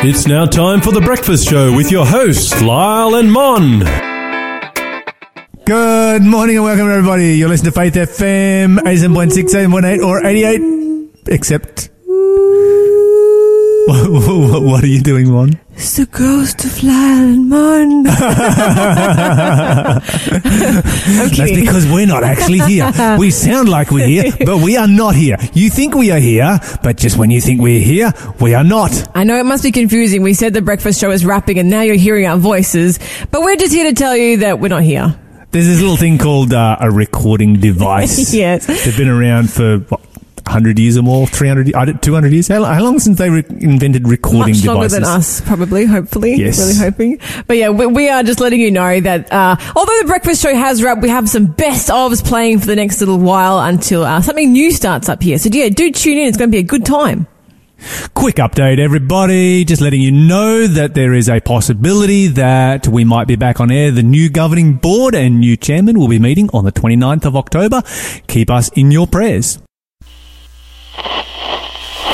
It's now time for the breakfast show with your hosts, Lyle and Mon. Good morning and welcome everybody. You're listening to Faith FM 87.6, 7.8 or 88. Except. What, what are you doing, Mon? It's the ghost of Lion Mon. That's because we're not actually here. We sound like we're here, but we are not here. You think we are here, but just when you think we're here, we are not. I know it must be confusing. We said the breakfast show is wrapping and now you're hearing our voices, but we're just here to tell you that we're not here. There's this little thing called uh, a recording device. Yes. They've been around for what, 100 years or more, 300, 200 years. How, how long since they re- invented recording Much devices? longer than us, probably, hopefully. Yes. Really hoping. But yeah, we, we are just letting you know that, uh, although the breakfast show has wrapped, we have some best ofs playing for the next little while until, uh, something new starts up here. So yeah, do tune in. It's going to be a good time. Quick update, everybody. Just letting you know that there is a possibility that we might be back on air. The new governing board and new chairman will be meeting on the 29th of October. Keep us in your prayers.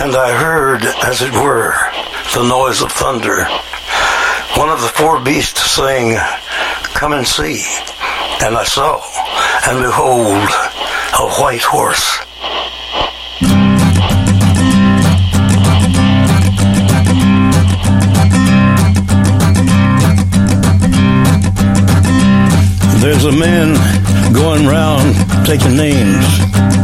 And I heard, as it were, the noise of thunder. One of the four beasts saying, Come and see. And I saw, and behold, a white horse. There's a man going round taking names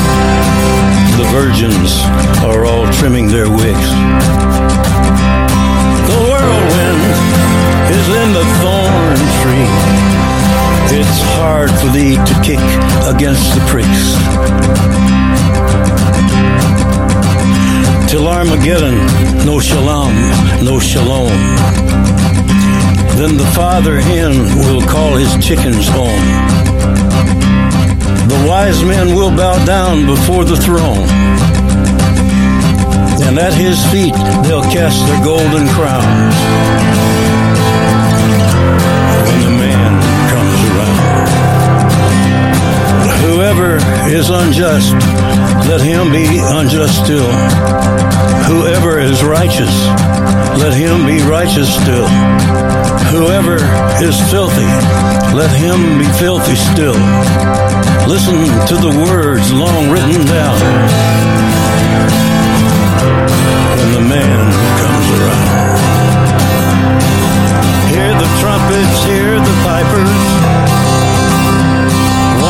The virgins are all trimming their wicks. The whirlwind is in the thorn tree. It's hard for thee to kick against the pricks. Till Armageddon, no shalom, no shalom. Then the father hen will call his chickens home. The wise men will bow down before the throne. And at his feet they'll cast their golden crowns. Whoever is unjust, let him be unjust still. Whoever is righteous, let him be righteous still. Whoever is filthy, let him be filthy still. Listen to the words long written down when the man comes around. Hear the trumpets, hear the pipers.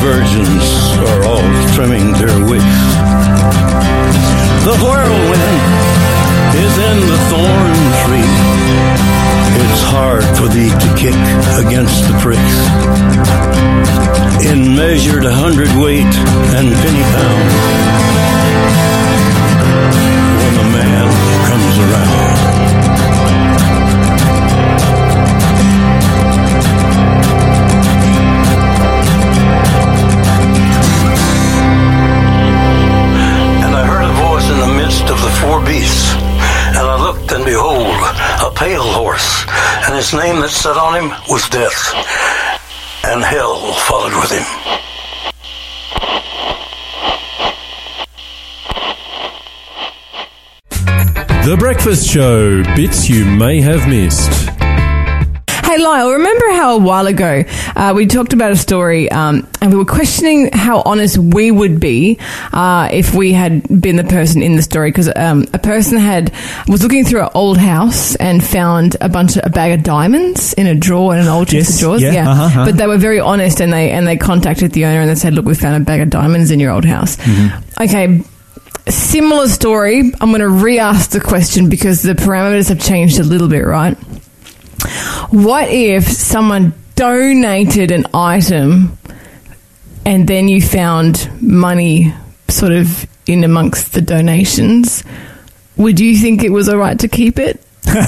virgins are all trimming their wicks. The whirlwind is in the thorn tree. It's hard for thee to kick against the pricks. In measured hundredweight and penny pound. When the man comes around. Sat on him was Death, and hell followed with him. The Breakfast Show bits you may have missed. Hey Lyle, remember how a while ago uh, we talked about a story um, and we were questioning how honest we would be uh, if we had been the person in the story because um, a person had was looking through an old house and found a bunch of a bag of diamonds in a drawer in an old chest Yes, of drawers. yeah, uh-huh, uh-huh. but they were very honest and they and they contacted the owner and they said, "Look, we found a bag of diamonds in your old house." Mm-hmm. Okay. Similar story. I'm going to re-ask the question because the parameters have changed a little bit, right? What if someone donated an item and then you found money sort of in amongst the donations? Would you think it was all right to keep it? Because,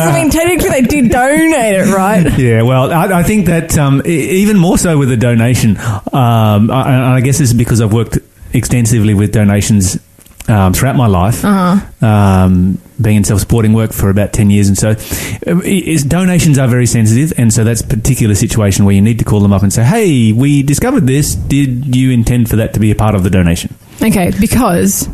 I mean, technically they did donate it, right? Yeah, well, I, I think that um, e- even more so with a donation, um, I, and I guess this is because I've worked extensively with donations um, throughout my life, um, being in self-supporting work for about 10 years. And so um, is, donations are very sensitive. And so that's a particular situation where you need to call them up and say, hey, we discovered this. Did you intend for that to be a part of the donation? Okay, because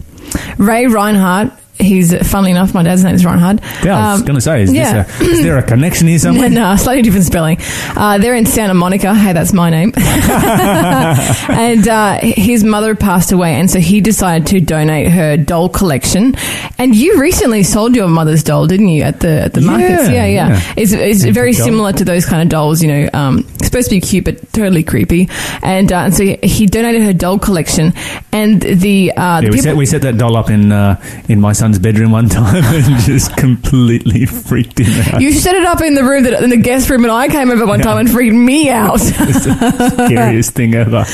Ray Reinhardt, he's, funnily enough, my dad's name is Reinhardt. Yeah, I was Um, going to say, is, yeah. a, is there a connection here somewhere? no, slightly different spelling. Uh, they're in Santa Monica. Hey, that's my name. and uh, his mother passed away, and so he decided to donate her doll collection. And you recently sold your mother's doll, didn't you, at the at the Yeah, markets? Yeah, yeah. yeah. It's, it's very doll. similar to those kind of dolls. You know, um, supposed to be cute but totally creepy. And, uh, and so he, he donated her doll collection, and the uh, the Yeah, we people- set, we set that doll up in uh, in my son's bedroom one time and just completely freaked him out. you set it up in the room that in the guest room, and I came over one Yeah. time and freaked me out. It's the scariest thing ever.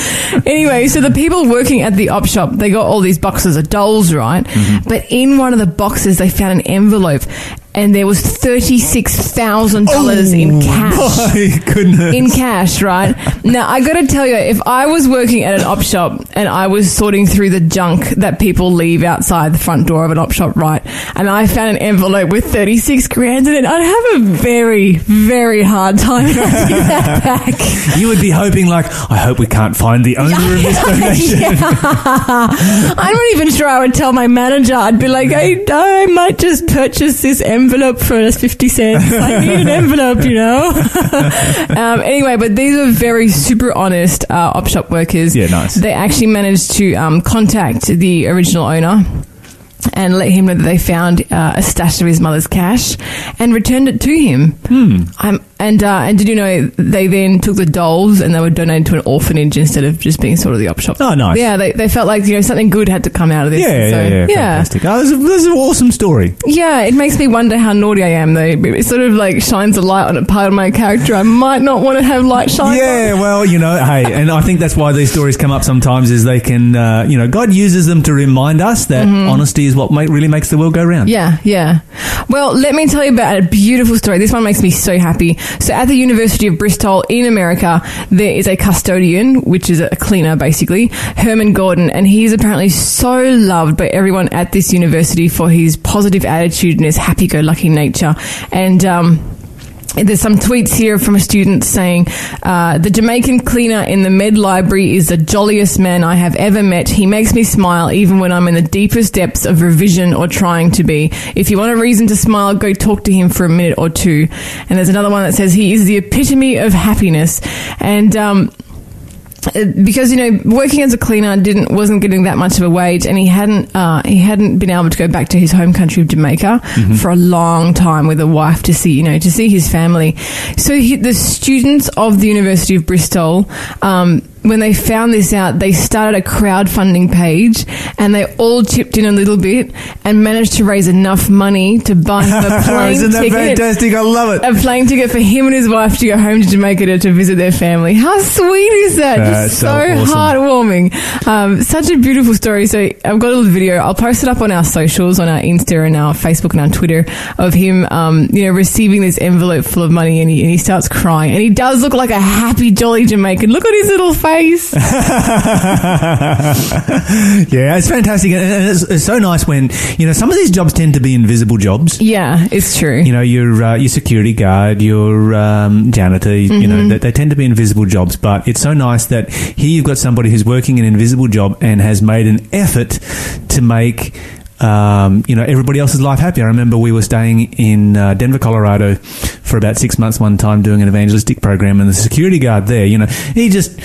anyway, so the people working at the op shop, they got all these boxes of dolls, right? Mm-hmm. But in one of the boxes, they found an envelope, and there was thirty six thousand dollars in oh cash. My goodness. In cash, right? Now, I gotta tell you, if I was working at an op shop and I was sorting through the junk that people leave outside the front door of an op shop, right? And I found an envelope with 36 grand in it, I'd have a very, very hard time getting that back. you would be hoping, like, I hope we can't find the owner of this donation. I'm not even sure I would tell my manager. I'd be like, I, I might just purchase this envelope for 50 cents. I need an envelope, you know? um, anyway, but these were very super honest uh, op shop workers. Yeah, nice. They actually managed to um, contact the original owner. And let him know that they found uh, a stash of his mother's cash and returned it to him. Hmm. Um, and uh, and did you know they then took the dolls and they were donated to an orphanage instead of just being sort of the op shop? Oh, nice. Yeah, they, they felt like you know something good had to come out of this. Yeah, so, yeah, yeah, fantastic. Oh, this, is, this is an awesome story. Yeah, it makes me wonder how naughty I am though. It sort of like shines a light on a part of my character I might not want to have light shine. Yeah, on. well, you know, hey, and I think that's why these stories come up sometimes is they can, uh, you know, God uses them to remind us that honesty is what make, really makes the world go round. Yeah, yeah. Well, let me tell you about a beautiful story. This one makes me so happy. So, at the University of Bristol in America, there is a custodian, which is a cleaner basically, Herman Gordon, and he is apparently so loved by everyone at this university for his positive attitude and his happy go lucky nature. And, um, there's some tweets here from a student saying, uh, the Jamaican cleaner in the med library is the jolliest man I have ever met. He makes me smile even when I'm in the deepest depths of revision or trying to be. If you want a reason to smile, go talk to him for a minute or two. And there's another one that says he is the epitome of happiness. And, um, because you know working as a cleaner didn't wasn't getting that much of a wage and he hadn't uh, he hadn't been able to go back to his home country of Jamaica for a long time with a wife to see you know to see his family. So he, the students of the University of Bristol um, when they found this out, they started a crowdfunding page and they all chipped in a little bit and managed to raise enough money to buy him a plane Isn't that ticket. fantastic? I love it. A plane ticket for him and his wife to go home to Jamaica to, to visit their family. How sweet is that? That's Just so so awesome. heartwarming. Um, such a beautiful story. So I've got a little video. I'll post it up on our socials, on our Insta and our Facebook and our Twitter of him, um, you know, receiving this envelope full of money and he, and he starts crying. And he does look like a happy, jolly Jamaican. Look at his little face. yeah, it's fantastic, and it's, it's so nice when you know some of these jobs tend to be invisible jobs. yeah, it's true. You know, your uh, your security guard, your um, janitor. You Mm-hmm. know, they, they tend to be invisible jobs. But it's so nice that here you've got somebody who's working an invisible job and has made an effort to make. Um, you know, everybody else's life happy. I remember we were staying in uh, Denver, Colorado for about six months one time doing an evangelistic program and the security guard there, you know, he just,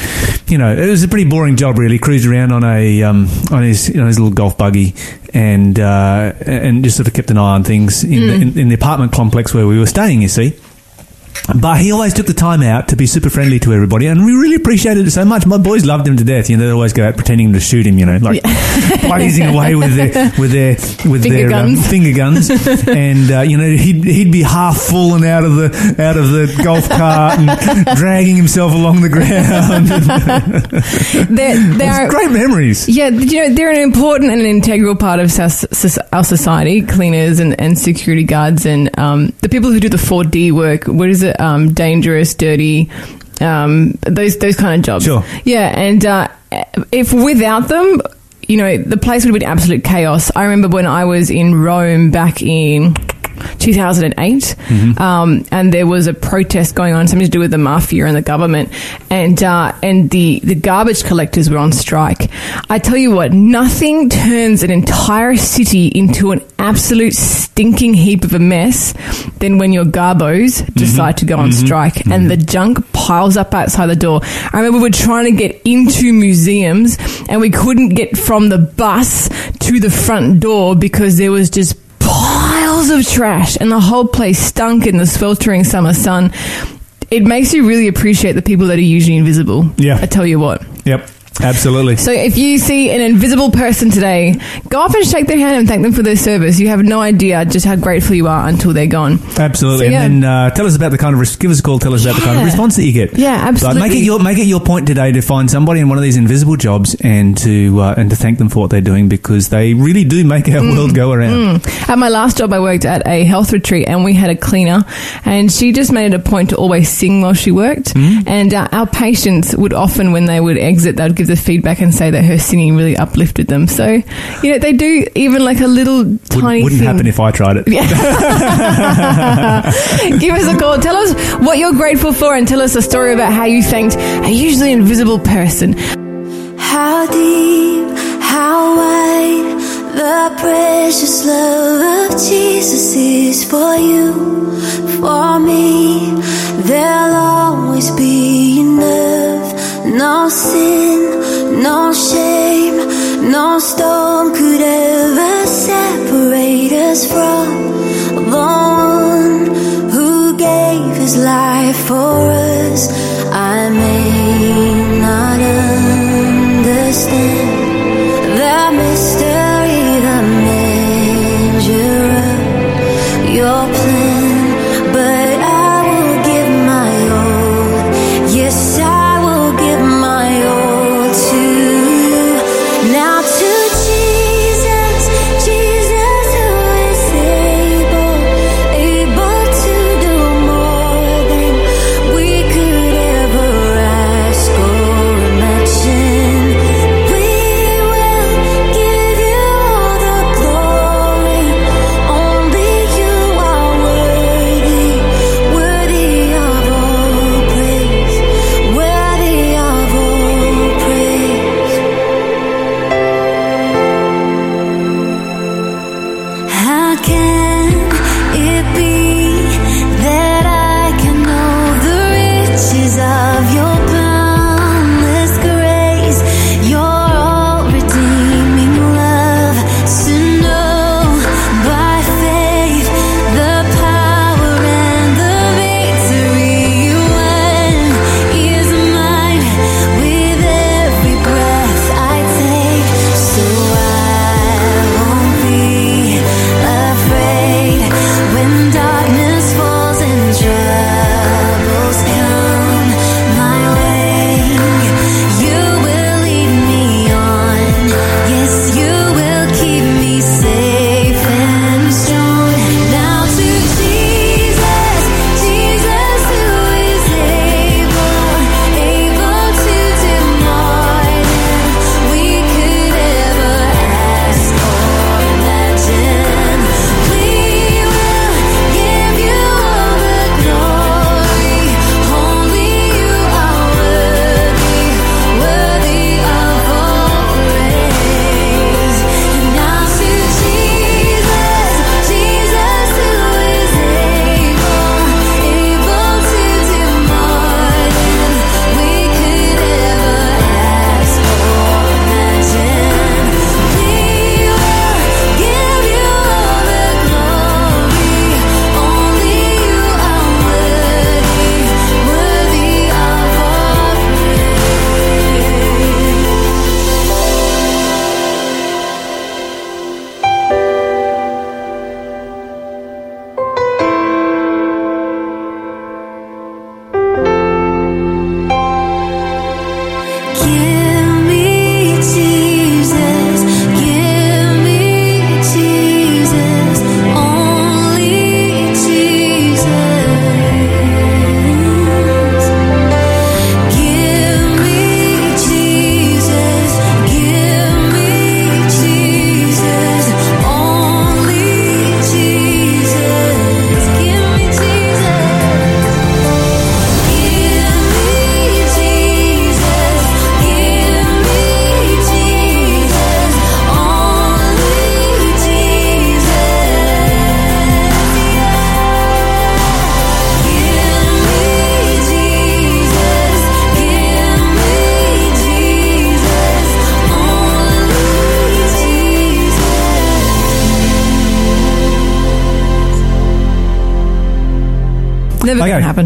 you know, it was a pretty boring job really. Cruised around on a, um, on his, you know, his little golf buggy and, uh, and just sort of kept an eye on things in, the, in, in the apartment complex where we were staying, you see. But he always took the time out to be super friendly to everybody, and we really appreciated it so much. My boys loved him to death. You know, they'd always go out pretending to shoot him. You know, like blazing away with their with their with Finger their um, guns. finger guns, and uh, you know he'd he'd be half fallen out of the out of the golf cart and dragging himself along the ground. They're, they're, great memories. Yeah, you know, they're an important and an integral part of our, our society, cleaners and, and security guards and um, the people who do the 4D work. What is it? Um, dangerous, dirty, um, those those kind of jobs. Sure. Yeah, and uh, if without them, you know, the place would have been absolute chaos. I remember when I was in Rome back in 2008, um, and there was a protest going on, something to do with the mafia and the government, and uh, and the the garbage collectors were on strike. I tell you what, nothing turns an entire city into an absolute stinking heap of a mess than when your garbos decide to go on strike and the junk piles up outside the door. I remember we were trying to get into museums and we couldn't get from the bus to the front door because there was just piles of trash and the whole place stunk in the sweltering summer sun. It makes you really appreciate the people that are usually invisible. Yeah. I tell you what. Yep, absolutely. So if you see an invisible person today, go up and shake their hand and thank them for their service. You have no idea just how grateful you are until they're gone. Absolutely, So, yeah. and then uh, tell us about the kind of res- give us a call. Tell us about the kind of response that you get. Yeah, Like, absolutely. make it your make it your point today to find somebody in one of these invisible jobs and to uh, and to thank them for what they're doing because they really do make our Mm. world go around. At my last job, I worked at a health retreat, and we had a cleaner, and she just made it a point to always sing while she worked. And uh, our patients would often, when they would exit, they'd give the feedback and say that her singing really uplifted them. So, you know, they do even like a little tiny Wouldn't, wouldn't thing. happen if I tried it. Yeah. Give us a call. Tell us what you're grateful for, and tell us a story about how you thanked a usually invisible person. How deep, how wide the precious love of Jesus is for you, for me. There'll always be enough. No sin, no shame, no storm could ever separate us from the one who gave his life for us.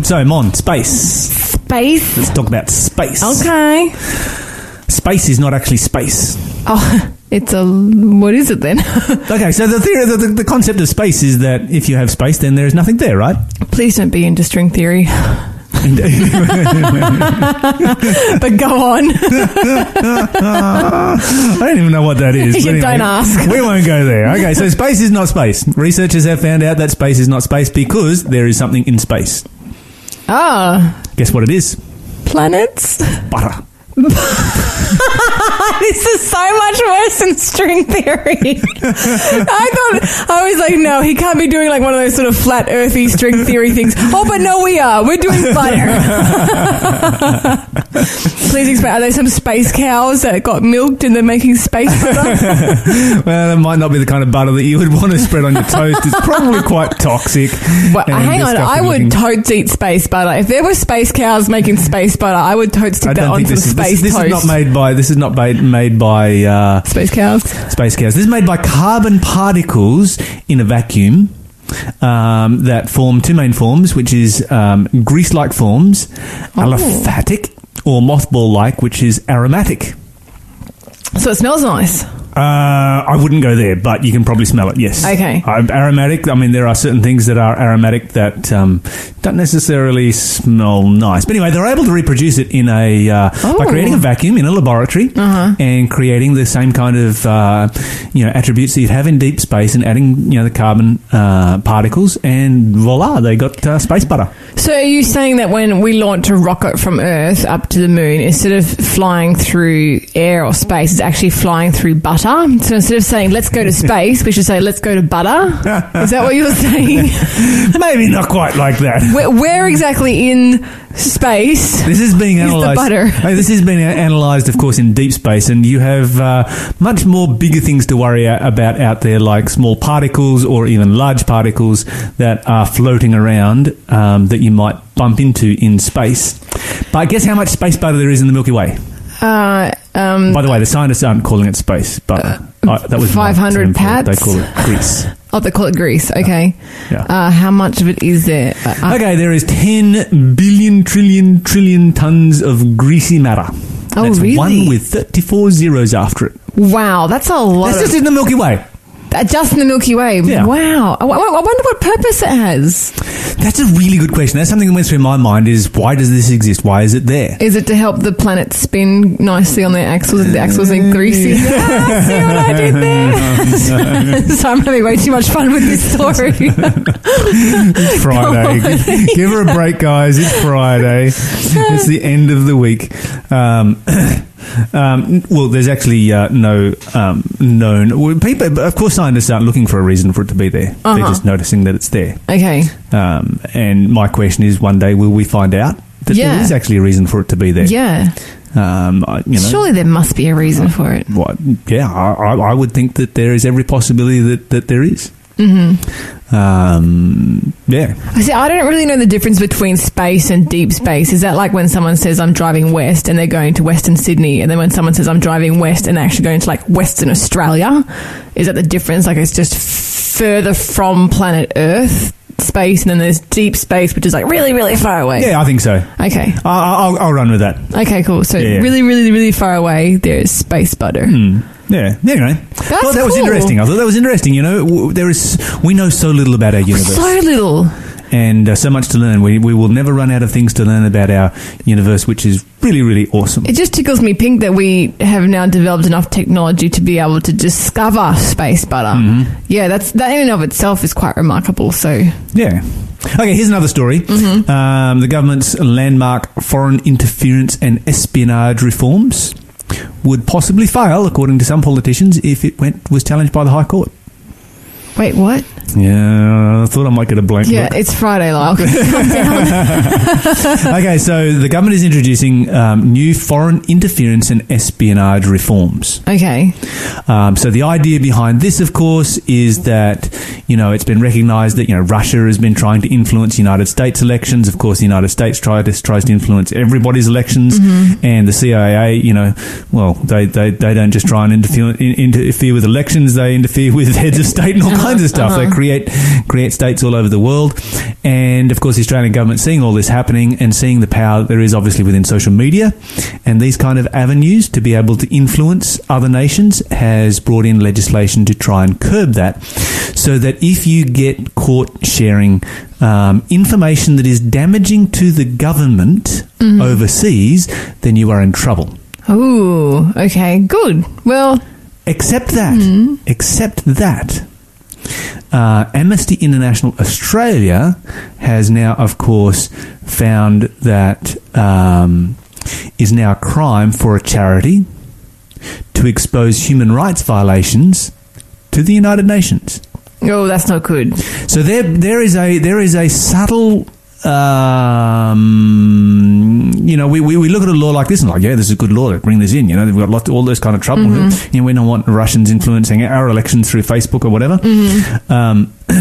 Never Okay, gonna happen. so Mon, space. Space. Let's talk about space. Okay. Space is not actually space. Oh, it's a. What is it then? Okay, so the theory, the, the, the concept of space is that if you have space, then there is nothing there, right? Please don't be into string theory. but go on. I don't even know what that is. You don't ask. We won't go there. Okay, so space is not space. Researchers have found out that space is not space because there is something in space. Ah, Guess what it is? planets. Butter. this is so much worse than string theory. I thought I was like, no, he can't be doing like one of those sort of flat earthy string theory things. Oh, but no, we are. We're doing butter. Please explain. Are there some space cows that got milked and they're making space butter? Well, it might not be the kind of butter that you would want to spread on your toast. It's probably quite toxic. Well, hang on, I would totes eat space butter. If there were space cows making space butter, I would totes stick that don't on some this is, space this, this is not made by this is not made, made by uh, space cows. space cows. This is made by carbon particles in a vacuum um, that form two main forms, which is um, grease-like forms, aliphatic, or mothball-like, which is aromatic. So it smells nice. Uh, I wouldn't go there, but you can probably smell it. Yes. Okay. Uh, aromatic. I mean, there are certain things that are aromatic that um, don't necessarily smell nice. But anyway, they're able to reproduce it in a uh, by Oh. creating a vacuum in a laboratory Uh-huh. and creating the same kind of uh, you know attributes that you'd have in deep space and adding you know the carbon uh, particles and voila, they got uh, space butter. So are you saying that when we launch a rocket from Earth up to the moon, instead of flying through air or space, it's actually flying through butter? So instead of saying let's go to space, we should say let's go to butter? Is that what you're saying? Maybe not quite like that. where, where exactly in space? This is being Is analysed. butter. This has been analysed, of course, in deep space, and you have uh, much more bigger things to worry about out there, like small particles or even large particles that are floating around um, that you might bump into in space. But guess how much space butter there is in the Milky Way? Uh, um, By the way, the scientists aren't calling it space but Uh, that was 500 term for. They call it grease. oh, they call it grease. Okay. Yeah. Uh, how much of it is there? Uh, uh, Okay, there is 10 billion trillion trillion tons of greasy matter. Oh, That's really? one with 34 zeros after it. wow, that's a lot. That's of- just in the Milky Way. Uh, just in the Milky Way. Yeah. Wow. I, I- wonder what purpose it has. That's a really good question. That's something that went through my mind is why does this exist? Why is it there? Is it to help the planet spin nicely on their axles and the axles are greasy? ah, see what I did there? so I'm having way too much fun with this story. Friday. give, give her a break, guys. It's Friday. It's the end of the week. Um, um, well, there's actually uh, no um, known. Well, people, of course, scientists aren't looking for a reason for it to be there. They're Uh-huh. just noticing that it's there. okay. Um, and my question is, one day will we find out that Yeah. there is actually a reason for it to be there? Yeah. Um, you know, Surely there must be a reason for it. What? Yeah, I, I, I would think that there is every possibility that, that there is. Mm-hmm. Um, yeah. I see. I don't really know the difference between space and deep space. Is that like when someone says I'm driving west and they're going to Western Sydney, and then when someone says I'm driving west and they're actually going to like Western Australia? Is that the difference? Like it's just further from planet Earth space, and then there's deep space, which is like really, really far away. Yeah, I think so. Okay. I, I'll, I'll run with that. Okay. Cool. So Yeah. really, really, really far away, there's space butter. Hmm. Yeah. Anyway, thought that was cool. interesting. I thought that was interesting. You know, there is we know so little about our universe, So little. and uh, so much to learn. We we will never run out of things to learn about our universe, which is really really awesome. It just tickles me pink that we have now developed enough technology to be able to discover space butter. Mm-hmm. Yeah, that's that in and of itself is quite remarkable. So Yeah. Okay, here's another story. Mm-hmm. Um, the government's landmark foreign interference and espionage reforms would possibly fail, according to some politicians, if it went was challenged by the High Court. wait, what? Yeah, I thought I might get a blank Yeah, look. it's Friday, Lyle. okay, so the government is introducing um, new foreign interference and espionage reforms. okay. Um, so the idea behind this, of course, is that you know it's been recognised that you know Russia has been trying to influence United States elections. Of course, the United States tries to, tries to influence everybody's elections, and the CIA, you know, well, they, they, they don't just try and interfere in, interfere with elections; they interfere with heads of state and all kinds of stuff. They create create states all over the world. And of course, the Australian government seeing all this happening and seeing the power that there is obviously within social media and these kind of avenues to be able to influence other nations has brought in legislation to try and curb that, so that if you get caught sharing um, information that is damaging to the government overseas, then you are in trouble. Ooh, okay, good. Well, Except that, except that, uh, Amnesty International Australia has now, of course, found that um, is now a crime for a charity to expose human rights violations to the United Nations. oh, that's not good. So there, there is a there is a subtle. Um, you know, we, we, we look at a law like this and like, yeah, this is a good law. Bring this in. You know, they've got lots, all this kind of trouble. You know, we don't want Russians influencing our elections through Facebook or whatever. Um,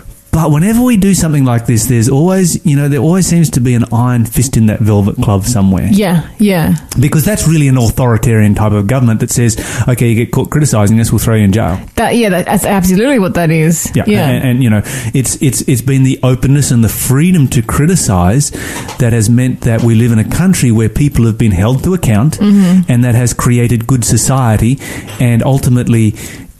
but whenever we do something like this, there's always, you know, there always seems to be an iron fist in that velvet glove somewhere Yeah, yeah. because that's really an authoritarian type of government that says, okay, you get caught criticizing us, we'll throw you in jail. That yeah, that's absolutely what that is. Yeah, yeah. And, and you know, it's it's it's been the openness and the freedom to criticize that has meant that we live in a country where people have been held to account, mm-hmm. and that has created good society, and ultimately.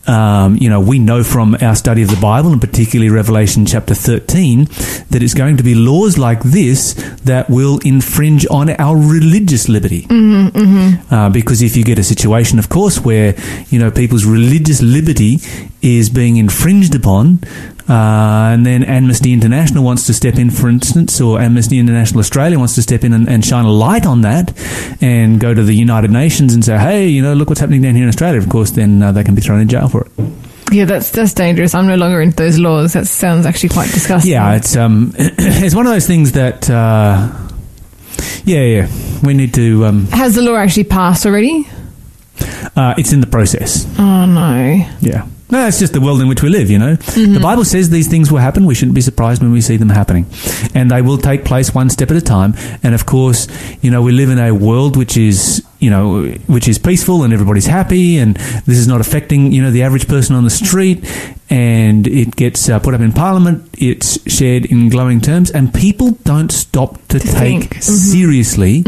Um, you know, we know from our study of the Bible, and particularly Revelation chapter 13, that it's going to be laws like this that will infringe on our religious liberty. Uh, because if you get a situation, of course, where you know people's religious liberty is being infringed upon, uh, and then Amnesty International wants to step in, for instance, or Amnesty International Australia wants to step in and, and shine a light on that, and go to the United Nations and say, "Hey, you know, look what's happening down here in Australia." Of course, then uh, they can be thrown in jail for it. yeah, that's that's dangerous. I'm no longer into those laws. That sounds actually quite disgusting. Yeah, it's um, it's one of those things that, uh, yeah, yeah, we need to. Um, Has the law actually passed already? uh, it's in the process. Oh no. Yeah. No, it's just the world in which we live, you know. The mm-hmm. Bible says these things will happen. We shouldn't be surprised when we see them happening. And they will take place one step at a time. And of course, you know, we live in a world which is, you know, which is peaceful and everybody's happy and this is not affecting, you know, the average person on the street and it gets uh, put up in parliament. It's shared in glowing terms and people don't stop to, take think. Mhm. seriously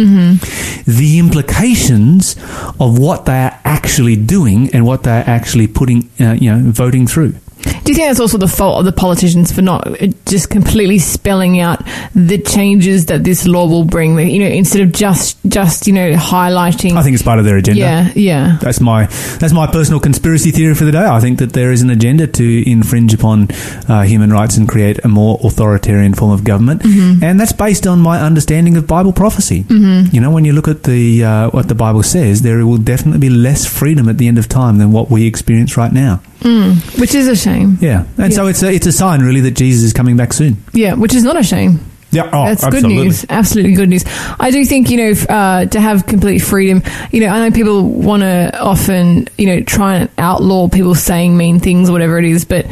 the implications of what they are actually doing and what they're actually putting, uh, you know, voting through. Do you think that's also the fault of the politicians for not uh, just completely spelling out the changes that this law will bring? You know, instead of just just you know highlighting. I think it's part of their agenda. yeah, yeah. That's my that's my personal conspiracy theory for the day. I think that there is an agenda to infringe upon uh, human rights and create a more authoritarian form of government, Mm-hmm. and that's based on my understanding of Bible prophecy. Mm-hmm. You know, when you look at the uh, what the Bible says, there will definitely be less freedom at the end of time than what we experience right now. Mm, which is a shame. Yeah, and so it's a, it's a sign really that Jesus is coming back soon. Yeah, which is not a shame. Yeah, oh, That's absolutely. good news. Absolutely good news. I do think, you know, uh, to have complete freedom, you know, I know people want to often, you know, try and outlaw people saying mean things, whatever it is, but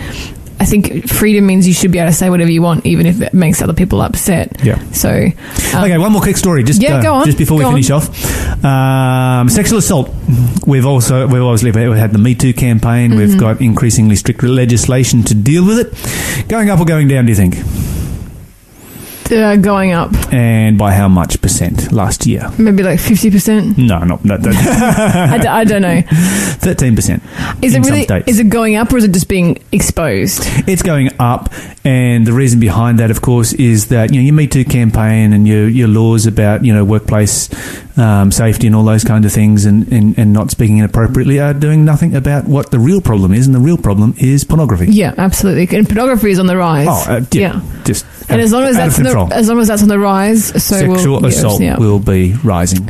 I think freedom means you should be able to say whatever you want, even if it makes other people upset. Yeah. So, um, okay, one more quick story. Just Yeah, uh, go on. just before we Go on. finish off, um, sexual assault. We've also we've obviously had the Me Too campaign. Mm-hmm. We've got increasingly strict legislation to deal with it. Going up or going down? Do you think? Uh, going up And by how much percent last year? maybe like 50%. No, not no, I, d- I don't know. thirteen percent. Is in it some really, states. is it going up or is it just being exposed? It's going up, and the reason behind that, of course, is that you know your Me Too campaign and your your laws about you know workplace um, safety and all those kinds of things, and, and and not speaking inappropriately are doing nothing about what the real problem is, and the real problem is pornography. Yeah, absolutely. And pornography is on the rise. Oh, uh, yeah, just And out- as long as out of that's control. The, as long as that's on the rise, so sexual will assault yeah. will be rising.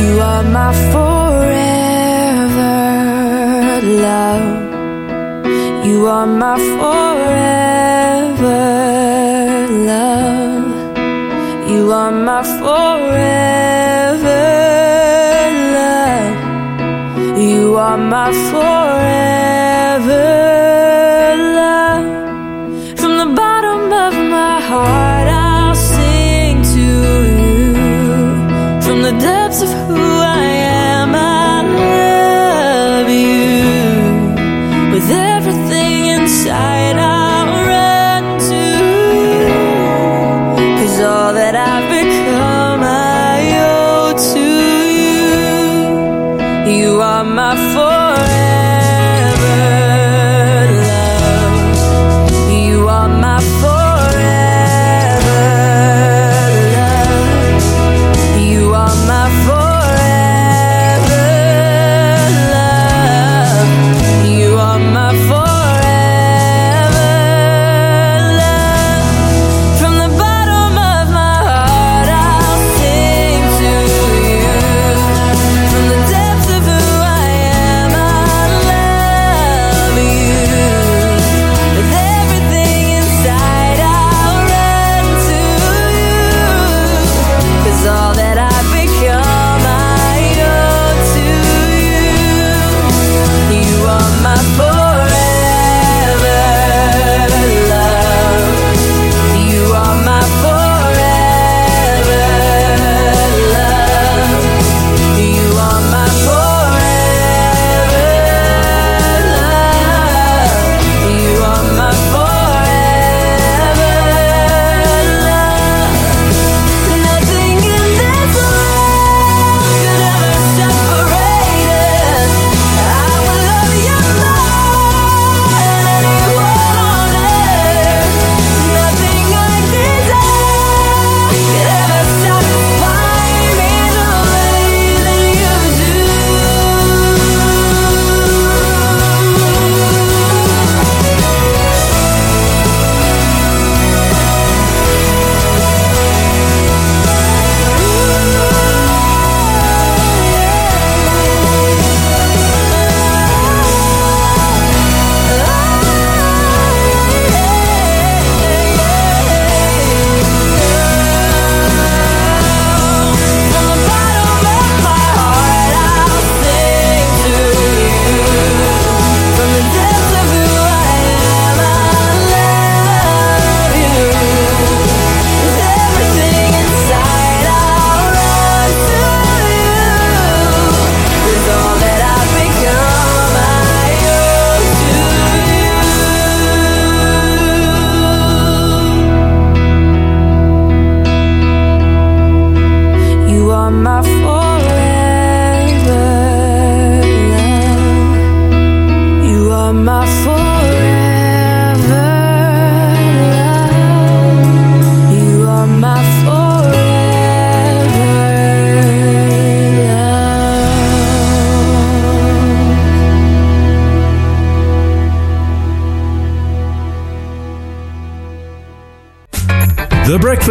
You are my forever love. You are my forever love. You are my forever Are my forever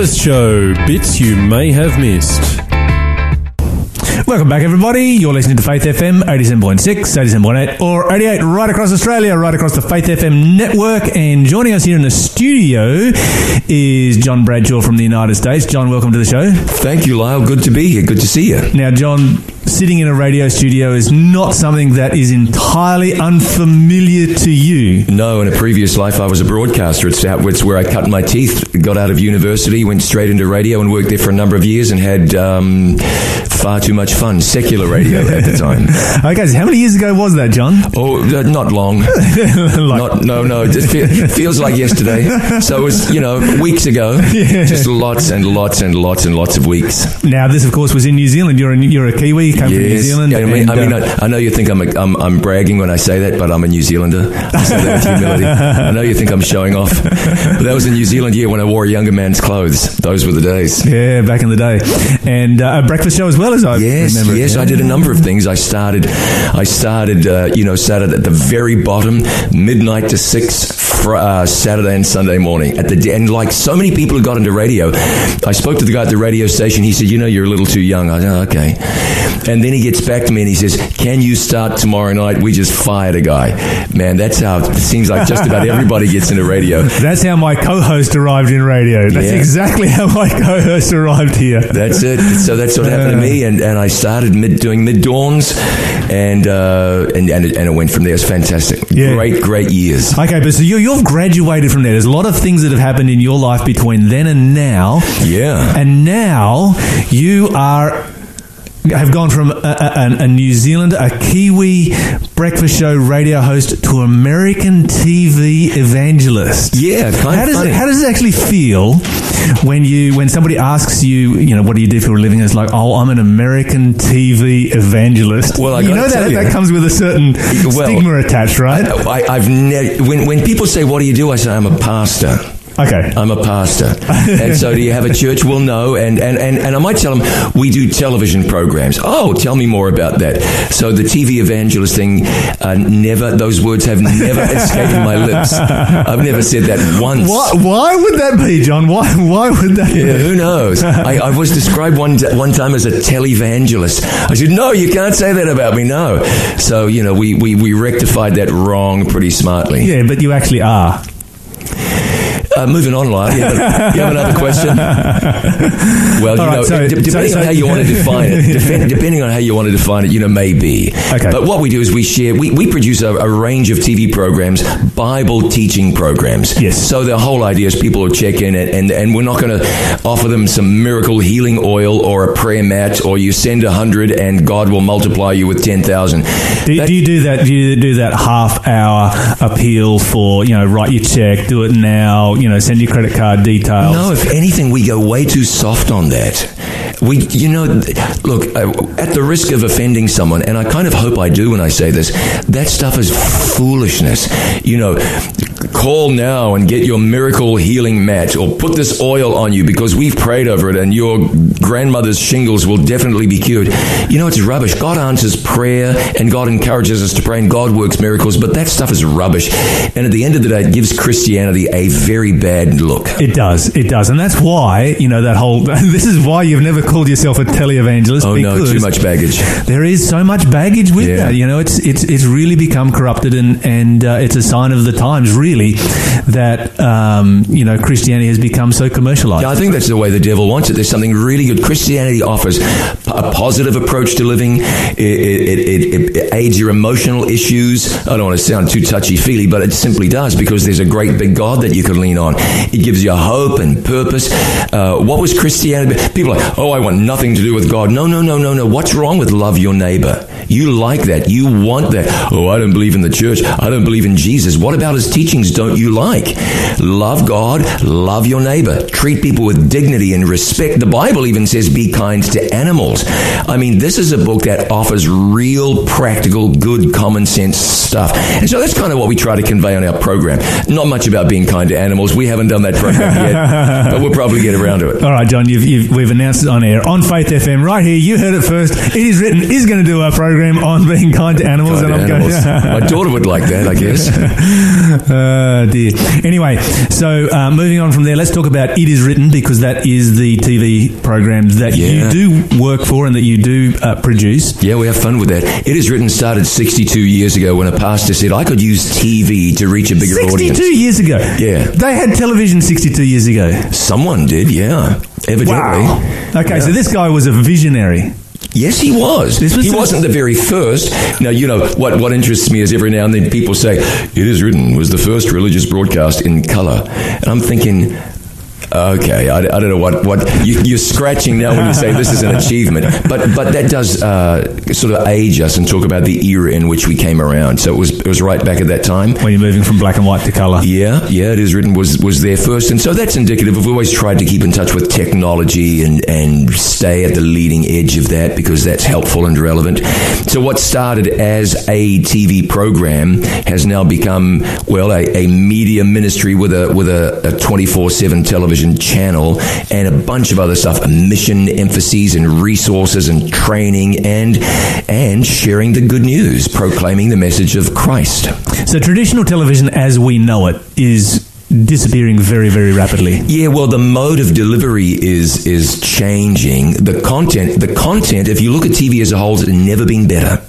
Breakfast Show. Bits you may have missed. Welcome back, everybody. You're listening to Faith FM 87.6, 87.8, or 88 right across Australia, right across the Faith FM network. And joining us here in the studio is John Bradshaw from the United States. John, welcome to the show. Thank you, Lyle. Good to be here. Good to see you. Now, John, sitting in a radio studio is not something that is entirely unfamiliar to you. No, in a previous life, I was a broadcaster. It's, how- where I cut my teeth, got out of university, went straight into radio, and worked there for a number of years and had um, far too much fun. Secular radio at the time. Okay, so how many years ago was that, John? Oh, uh, not long. not, no, no. It just feel, feels like yesterday. So it was, you know, weeks ago. Yeah. Just lots and lots and lots and lots of weeks. Now, this, of course, was in New Zealand. You're a, you're a Kiwi, you come from New Zealand. Yeah, I mean, I, mean uh, I, I know you think I'm, a, I'm I'm bragging when I say that, but I'm a New Zealander. I say that with humility. I know you think I'm showing off, but that was a New Zealand year when I wore a younger man's clothes. Those were the days. yeah, back in the day. And uh, a breakfast show as well, as I Yes, remember. yes, I did a number of things. I started, I started, uh, you know, started at the very bottom, midnight to six, fr- uh, Saturday and Sunday morning. At the and like so many people who got into radio, I spoke to the guy at the radio station. He said, "You know, you're a little too young." I said, "Oh, "Okay," and then he gets back to me and he says, "Can you start tomorrow night?" We just fired a guy. Man, that's how it seems like just about everybody gets into radio. That's how my co-host arrived in radio. That's Yeah. exactly how my co-host arrived here. That's it. So that's what happened to me, and, and I started mid doing mid dawns, and, uh, and and it, and it went from there. It's fantastic. Yeah. Great, great years. Okay, but so you, you've graduated from there. There's a lot of things that have happened in your life between then and now. Yeah. And now you are have gone from a, a, a New Zealand, a Kiwi breakfast show radio host to American TV evangelist. Yeah, kind How of does funny. it, how does it actually feel when you when somebody asks you, you know, what do you do for a living? It's like, oh, I'm an American TV evangelist. Well, I you know that you. that comes with a certain Well, stigma attached, right? I, I've never when when people say, "What do you do?" I say, "I'm a pastor." Okay. I'm a pastor. and so, do you have a church? Well, no. And, and, and, and I might tell them, we do television programs. Oh, tell me more about that. So, the TV evangelist thing, uh, never, those words have never escaped my lips. I've never said that once. Why, why would that be, John? Why why would that Yeah, be? who knows? I, I was described one one time as a televangelist. I said, "No, you can't say that about me." No. So you know, we we, we rectified that wrong pretty smartly. Yeah, but you actually are. Uh, moving on, Lyle. You have, you have another question? Well, you right, know, so- depending so- on how you want to define it, defen- depending on how you want to define it, you know, maybe. Okay. But what we do is we share. We, we produce a, a range of TV programs, Bible teaching programs. Yes. So the whole idea is people will check in, and and, and we're not going to offer them some miracle healing oil or a prayer mat, or you send a hundred and God will multiply you with ten thousand. Do, do you do that? Do you do that half hour appeal for you know write your check, do it now, you know send your credit card details? No, if anything, we go way too soft on that. We, you know, look, uh, at the risk of offending someone, and I kind of hope I do when I say this, that stuff is foolishness. You know, call now and get your miracle healing mat or put this oil on you because we've prayed over it and your grandmother's shingles will definitely be cured. You know, it's rubbish. God answers prayer and God encourages us to pray and God works miracles, but that stuff is rubbish. And at the end of the day, it gives Christianity a very bad look. It does, it does, and that's why you know that whole. This is why you've never called yourself a televangelist. Oh no, too much baggage. There is so much baggage with Yeah. that. You know, it's it's it's really become corrupted, and and uh, it's a sign of the times, really, that um, you know Christianity has become so commercialized. Yeah, I think that's the way the devil wants it. There's something really good. Christianity offers a positive approach to living. It, it, it, it aids your emotional issues. I don't want to sound too touchy feely, but it simply does because there's a great big God that you can lean on. It gives you hope and purpose. Uh, what was Christianity? People are like, oh, I want nothing to do with God. No, no, no, no, no. What's wrong with love your neighbor? You like that. You want that. Oh, I don't believe in the church. I don't believe in Jesus. What about his teachings? Things don't you like? Love God, love your neighbor, treat people with dignity and respect. The Bible even says be kind to animals. I mean, this is a book that offers real, practical, good, common sense stuff. And so that's kind of what we try to convey on our program. Not much about being kind to animals. We haven't done that program yet, but we'll probably get around to it. All right, John, you've, you've, we've announced it on air on Faith FM right here. You heard it first. It is written is going to do our program on being kind to animals, Kind to I'm animals. going. My daughter would like that, I guess. Uh, dear. Anyway, so uh, moving on from there, let's talk about It Is Written because that is the TV program that Yeah. you do work for and that you do uh, produce. Yeah, we have fun with that. It is written started 62 years ago when a pastor said I could use TV to reach a bigger 62 audience. years ago. Yeah. They had television 62 years ago. Someone did, yeah. Evidently. Wow. Okay, so this guy was a visionary. Yes, he was. This was he wasn't the very first. Now, you know, what, what interests me is every now and then people say, It is written was the first religious broadcast in color. And I'm thinking, Okay, I, I don't know what, what you, you're scratching now when you say this is an achievement, but but that does uh, sort of age us and talk about the era in which we came around. So it was it was right back at that time. When you're moving from black and white to colour. Yeah, yeah, it is written was was there first, and so that's indicative. We've always tried to keep in touch with technology and and stay at the leading edge of that because that's helpful and relevant. So what started as a TV program has now become well a, a media ministry with a with a twenty four seven television channel and a bunch of other stuff, mission emphases and resources and training and and sharing the good news, proclaiming the message of Christ. So traditional television as we know it is disappearing very, very rapidly. Yeah, well, the mode of delivery is is changing. The content, the content. If you look at TV as a whole, it's never been better.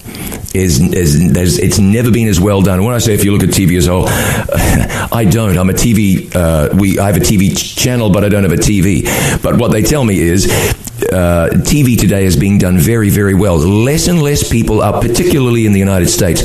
Is, is it's never been as well done. When I say if you look at TV as a whole, I don't. I'm a TV. Uh, we I have a TV channel, but I don't have a TV. But what they tell me is. Uh, TV today is being done very, very well. Less and less people are, particularly in the United States,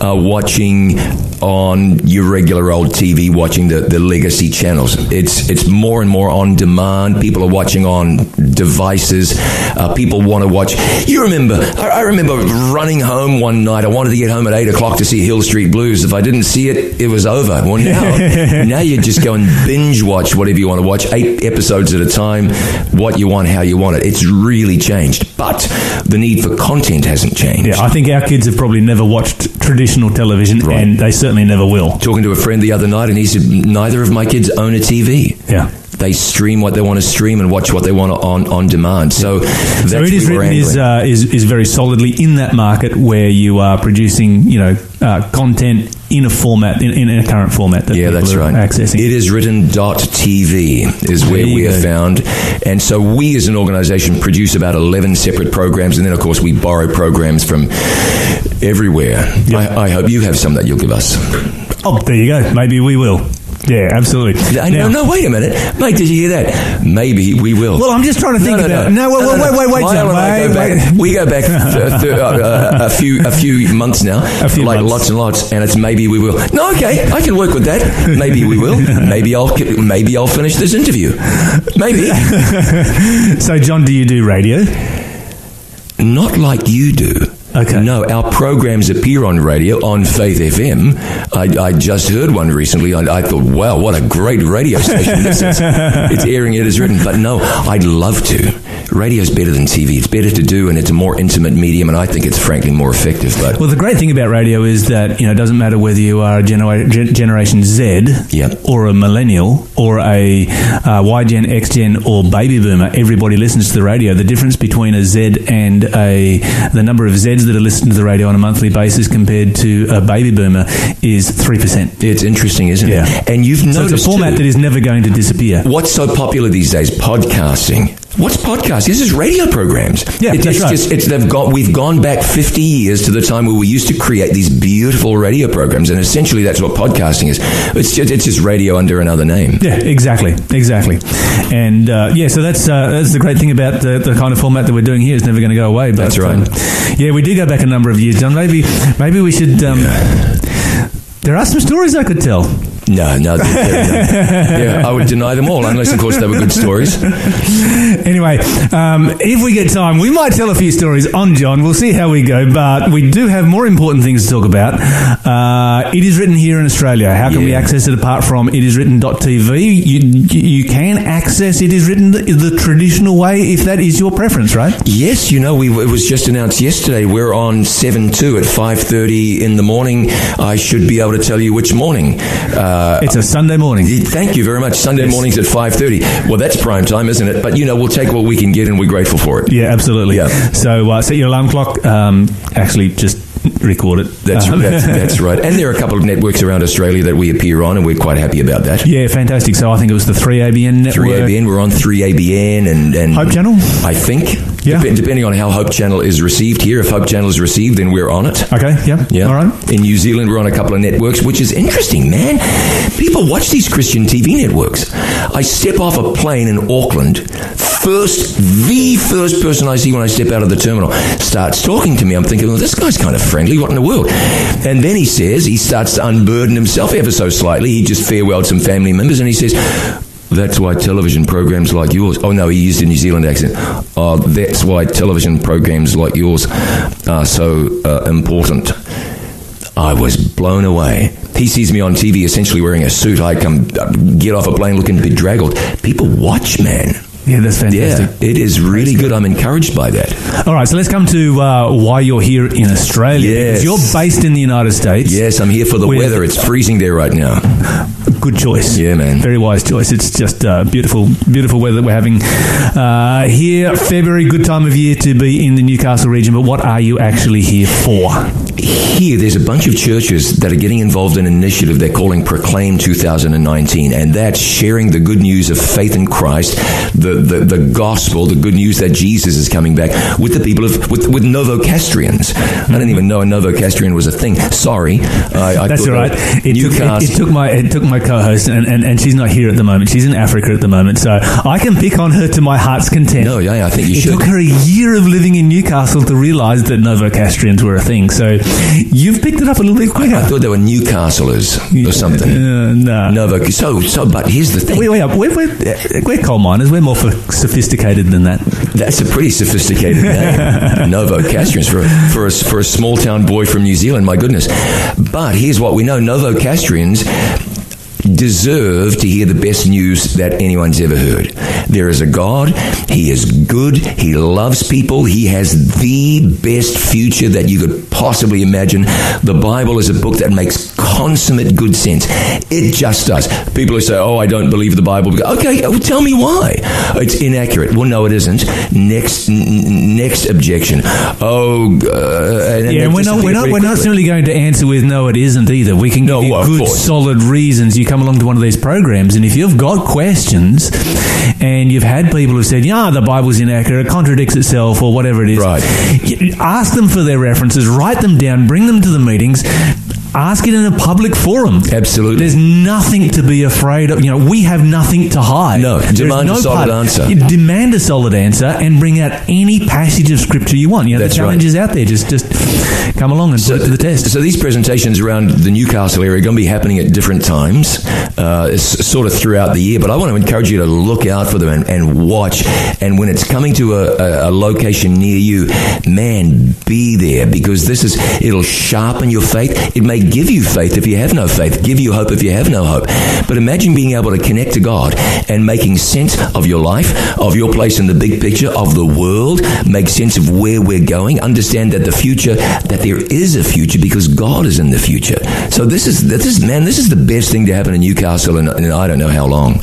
are watching on your regular old TV, watching the, the legacy channels. It's it's more and more on demand. People are watching on devices. Uh, people want to watch. You remember? I, I remember running home one night. I wanted to get home at eight o'clock to see Hill Street Blues. If I didn't see it, it was over. Well, now now you just go and binge watch whatever you want to watch, eight episodes at a time, what you want, how you want it. It's really changed, but the need for content hasn't changed. Yeah, I think our kids have probably never watched traditional television, Right. and they certainly never will. talking to a friend the other night, and he said neither of my kids own a TV. Yeah. They stream what they want to stream and watch what they want on on demand. So that's So it is written is, uh, is is very solidly in that market where you are producing, you know, uh, content in a format in, in a current format that yeah, people that's right. accessing. It is written TV is where we are found, and so we as an organisation produce about eleven separate programs, and then of course we borrow programs from everywhere. I, I hope you have some that you'll give us. oh, there you go. Maybe we will. Yeah, absolutely. No, Now- no, wait a minute, mate. Did you hear that? Maybe we will. Well, I'm just trying to think no, about. no, No, wait, wait, wait, wait, wait, John, I wait, go back, wait. we go back uh, th- uh, uh, a few a few months now, A few like months. lots and lots, and it's maybe we will. No, okay, I can work with that. Maybe we will. Maybe I'll maybe I'll finish this interview. Maybe So, John, do you do radio? not like you do. Okay. No, our programs appear on radio on Faith FM. I, I just heard one recently. and I thought, wow, what a great radio station this is. It's airing It Is Written. But no, I'd love to. Radio's better than TV. It's better to do, and it's a more intimate medium, and I think it's frankly more effective. But Well, the great thing about radio is that you know it doesn't matter whether you are a genera- gen- Generation Z Yeah. or a millennial or a uh, Y Gen, X Gen, or baby boomer. Everybody listens to the radio. The difference between a Z and a the number of Zs that are listening to the radio on a monthly basis compared to a baby boomer is three percent. it's interesting, isn't Yeah. it? And you've So noticed it's a format too- that is never going to disappear. What's so popular these days? Podcasting. What's podcasting? This is radio programs. Yeah, It- that's it's right. just it's they've got we've gone back fifty years to the time where we used to create these beautiful radio programs, and essentially that's what podcasting is. It's just it's just radio under another name. Yeah, exactly, exactly, and uh, yeah, so that's uh, that's the great thing about the, the kind of format that we're doing here. It's never going to go away. But, That's right. um, yeah, we do go back a number of years, John. Maybe maybe we should. Um, There are some stories I could tell. No, no, no. yeah, I would deny them all unless, of course, they were good stories. anyway, um, if we get time, we might tell a few stories on John. We'll see how we go, but we do have more important things to talk about. Uh, it is written here in Australia. How can we access it apart from itiswritten.tv? You, you can access it is written the, the traditional way if that is your preference, right? Yes, you know, we, it was just announced yesterday. We're on seven two at five thirty in the morning. I should be able to tell you which morning. Uh, It's a Sunday morning. Thank you very much. Sunday mornings at five thirty. Well, that's prime time, isn't it? But you know, we'll take what we can get, and we're grateful for it. Yeah, absolutely. Yeah. So uh, set your alarm clock. Um, actually, just record it. That's, Um, that's that's right. And there are a couple of networks around Australia that we appear on, and we're quite happy about that. yeah, fantastic. So I think it was the 3ABN network. 3ABN, we're on 3ABN and, and Hope Channel? I think. Yeah. Dep- depending on how Hope Channel is received here. If Hope Channel is received, then we're on it. Okay, yeah. Yeah. All right. In New Zealand, we're on a couple of networks, which is interesting, man. People watch these Christian TV networks. I step off a plane in Auckland. First, the first person I see when I step out of the terminal starts talking to me. I'm thinking, well, this guy's kind of friendly. What in the world? And then he says, he starts to unburden himself ever so slightly. He just farewelled some family members and he says, that's why television programs like yours. Oh no, he used a New Zealand accent. Oh, that's why television programs like yours are so uh, important. I was blown away. He sees me on TV essentially wearing a suit. I come get off a plane looking bedraggled. People watch, man. Yeah, that's Yeah, fantastic. it is really good. I'm encouraged by that. All right, so let's come to uh, why you're here in Australia. Yes. You're based in the United States. Yes, I'm here for the With- weather. It's freezing there right now. Good choice. Yeah, man. Very wise choice. It's just uh, beautiful, beautiful weather that we're having uh, here. February, good time of year to be in the Newcastle region. But what are you actually here for? Here, there's a bunch of churches that are getting involved in an initiative they're calling Proclaim 2019, and that's sharing the good news of faith in Christ, the, the, the gospel, the good news that Jesus is coming back with the people of with, with Novocastrians. I didn't even know a Novocastrian was a thing. Sorry, I, I That's all right. It took, it, it took my it took my co-host, and, and, and she's not here at the moment. She's in Africa at the moment, so I can pick on her to my heart's content. no, yeah, I think you It should. took her a year of living in Newcastle to realise that Novocastrians were a thing. So you've picked it up a little bit quicker. I thought they were Newcastlers or something. Uh, no. Novo. So, so, but here's the thing. We, we are, we're, we're, we're coal miners. We're more sophisticated than that. That's a pretty sophisticated name, Novocastrians for for a, for a small town boy from New Zealand. My goodness! But here's what we know: Novocastrians deserve to hear the best news that anyone's ever heard. There is a God. He is good. He loves people. He has the best future that you could possibly imagine. The Bible is a book that makes consummate good sense. It just does. People who say, "Oh, I don't believe the Bible," go, okay, well, tell me why. It's inaccurate. Well, no, it isn't. Next, n- next objection. Oh, uh, and Yeah, we're not, we're not, we're not simply going to answer with no, it isn't either. We can give No, you well, of good, solid reasons. You come along to one of these programs, and if you've got questions, and you've had people who said, "Yeah, the Bible's inaccurate, it contradicts itself, or whatever it is," Right. ask them for their references, write them down, bring them to the meetings. Ask it in a public forum. Absolutely. There's nothing to be afraid of. You know, we have nothing to hide. No, demand a solid answer. You demand a solid answer and bring out any passage of scripture you want. You know, That's the challenge right. is out there. Just, just come along and put it to the test. So these presentations around the Newcastle area are going to be happening at different times, uh, it's sort of throughout the year. But I want to encourage you to look out for them and, and watch. And when it's coming to a, a, a location near you, man, be there because this is it'll sharpen your faith. It may give you faith if you have no faith, give you hope if you have no hope. But imagine being able to connect to God and making sense of your life, of your place in the big picture, of the world, make sense of where we're going, understand that the future, that there is a future because God is in the future. So this is this is man, this is the best thing to happen in Newcastle in I don't know how long.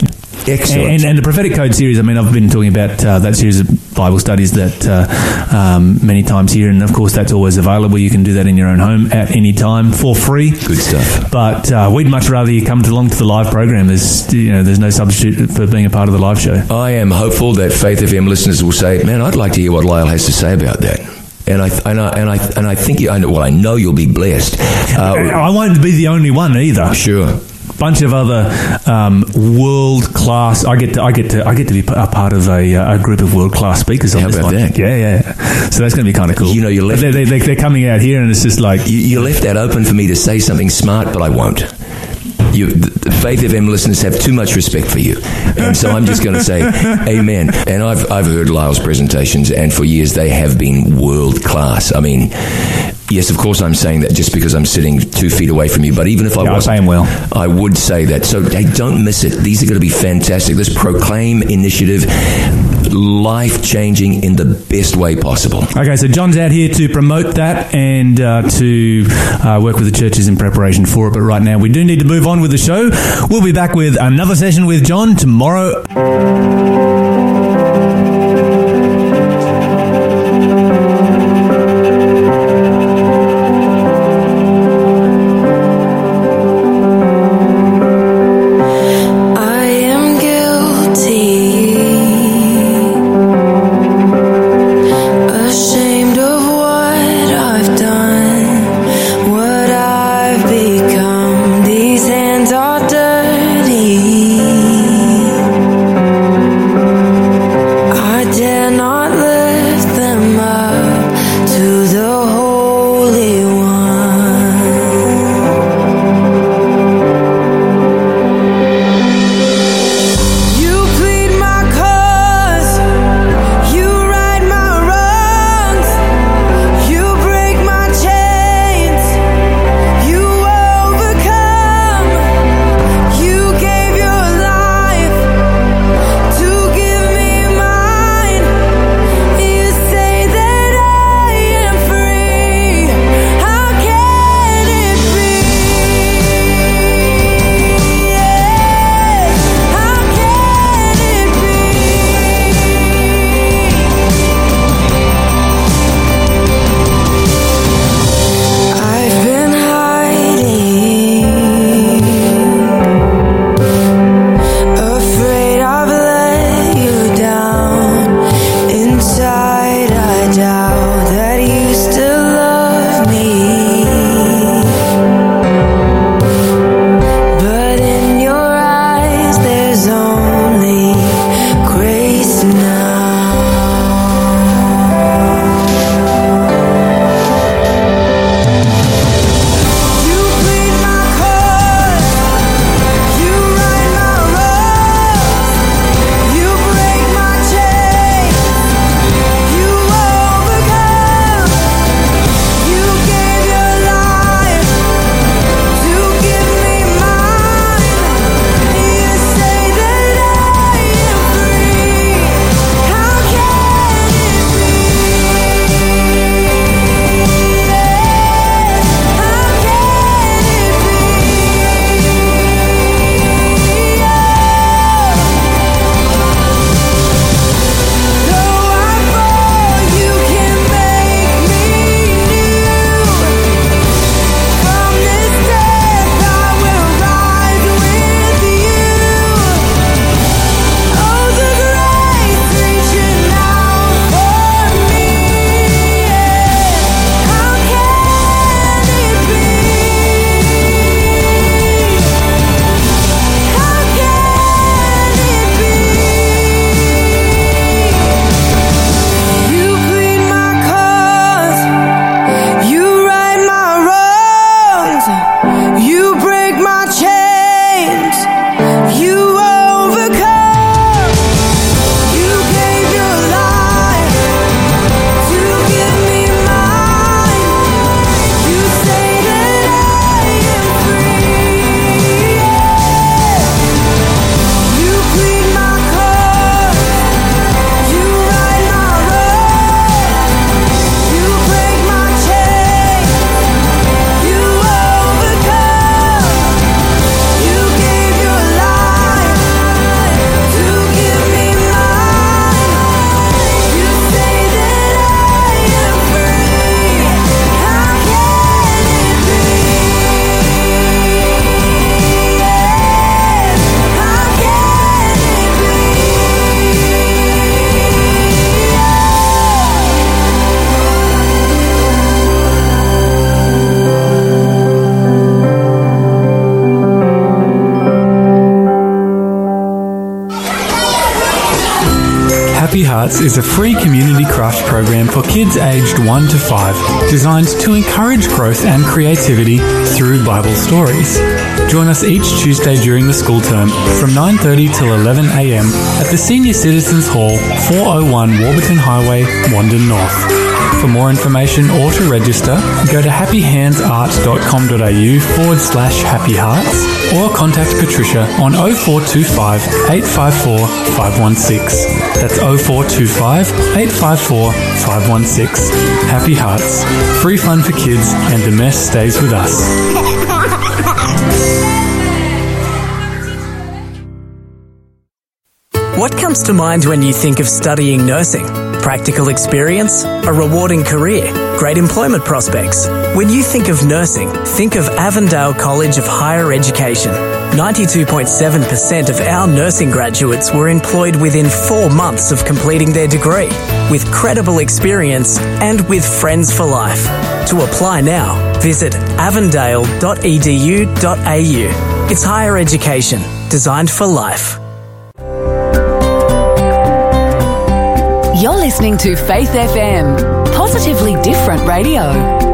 Excellent. And, and the prophetic code series. I mean, I've been talking about uh, that series of Bible studies that uh, um, many times here, and of course, that's always available. You can do that in your own home at any time for free. Good stuff. But uh, we'd much rather you come along to the live program. There's you know, there's no substitute for being a part of the live show. I am hopeful that Faith FM listeners will say, "Man, I'd like to hear what Lyle has to say about that." And I and I and I and I think you, I know, well, I know you'll be blessed. Uh, I won't be the only one either. sure. Bunch of other um, world class. I get to, I get to I get to be a part of a, uh, a group of world class speakers on How this about one. that? Yeah, yeah. So that's going to be kind of cool. You know, you left- They, they, they, they're coming out here, and it's just like You, you left that open for me to say something smart, but I won't. you, the Faith FM listeners have too much respect for you, and so I'm just going to say, Amen. And I've I've heard Lyle's presentations, and for years they have been world class. I mean. Yes, of course, I'm saying that just because I'm sitting two feet away from you. But even if I Yeah, I was say 'em well. I would say that. So, hey, don't miss it. These are going to be fantastic. This Proclaim initiative, life changing in the best way possible. Okay, so John's out here to promote that and uh, to uh, work with the churches in preparation for it. But right now, we do need to move on with the show. We'll be back with another session with John tomorrow. Hearts is a free community craft program for kids aged 1 to 5, designed to encourage growth and creativity through Bible stories. Join us each Tuesday during the school term from 9:30 till 11 a.m. at the Senior Citizens Hall, 401 Warburton Highway, Wandin North. For more information or to register, go to happyhandsart.com.au forward slash happy hearts or contact Patricia on 0425 854 516. That's 0425 854 516. Happy Hearts. Free fun for kids and the mess stays with us. What comes to mind when you think of studying nursing? Practical experience? A rewarding career? Great employment prospects? When you think of nursing, think of Avondale College of Higher Education. 92.7% of our nursing graduates were employed within four months of completing their degree, with credible experience and with friends for life. To apply now, visit avondale.edu.au. It's higher education, designed for life. You're listening to Faith FM, positively different radio.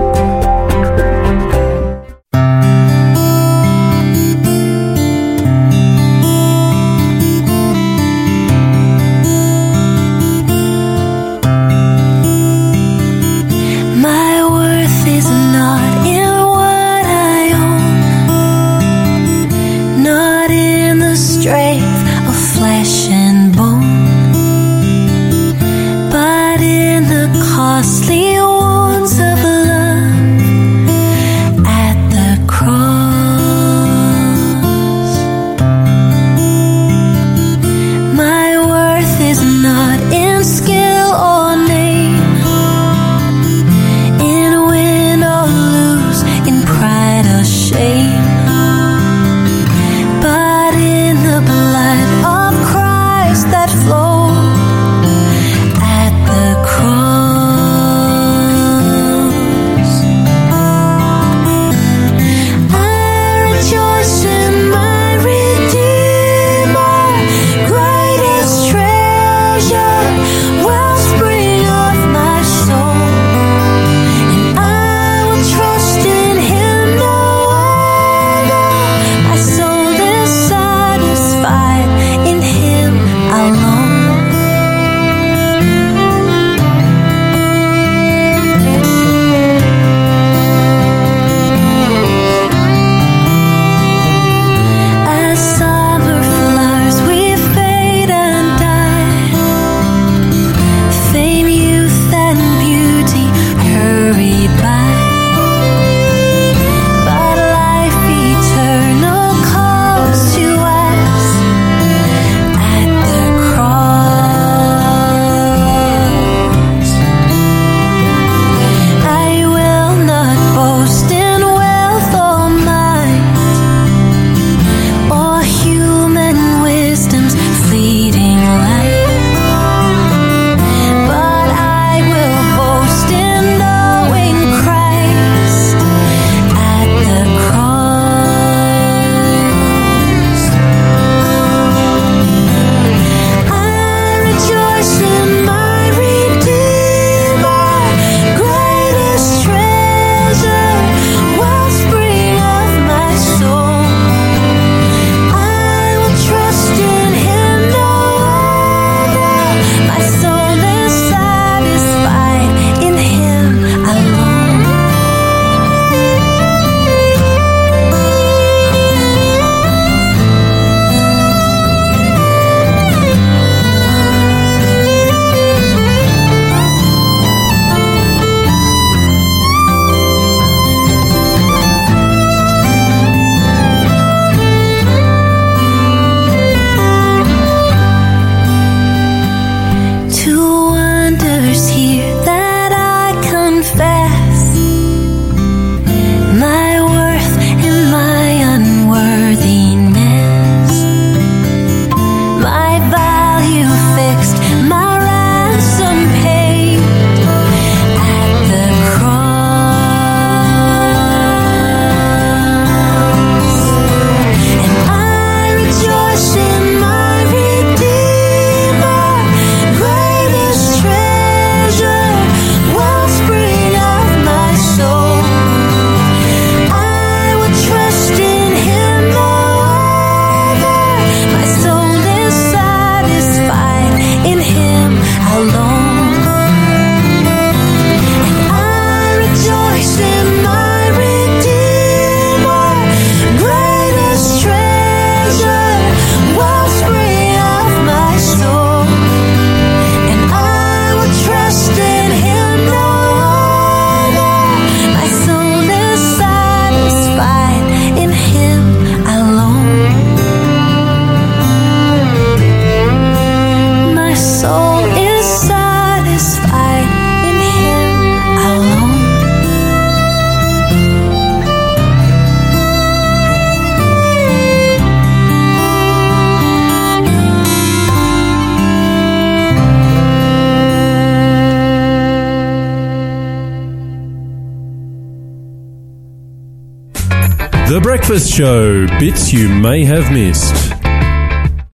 Breakfast Show. Bits you may have missed.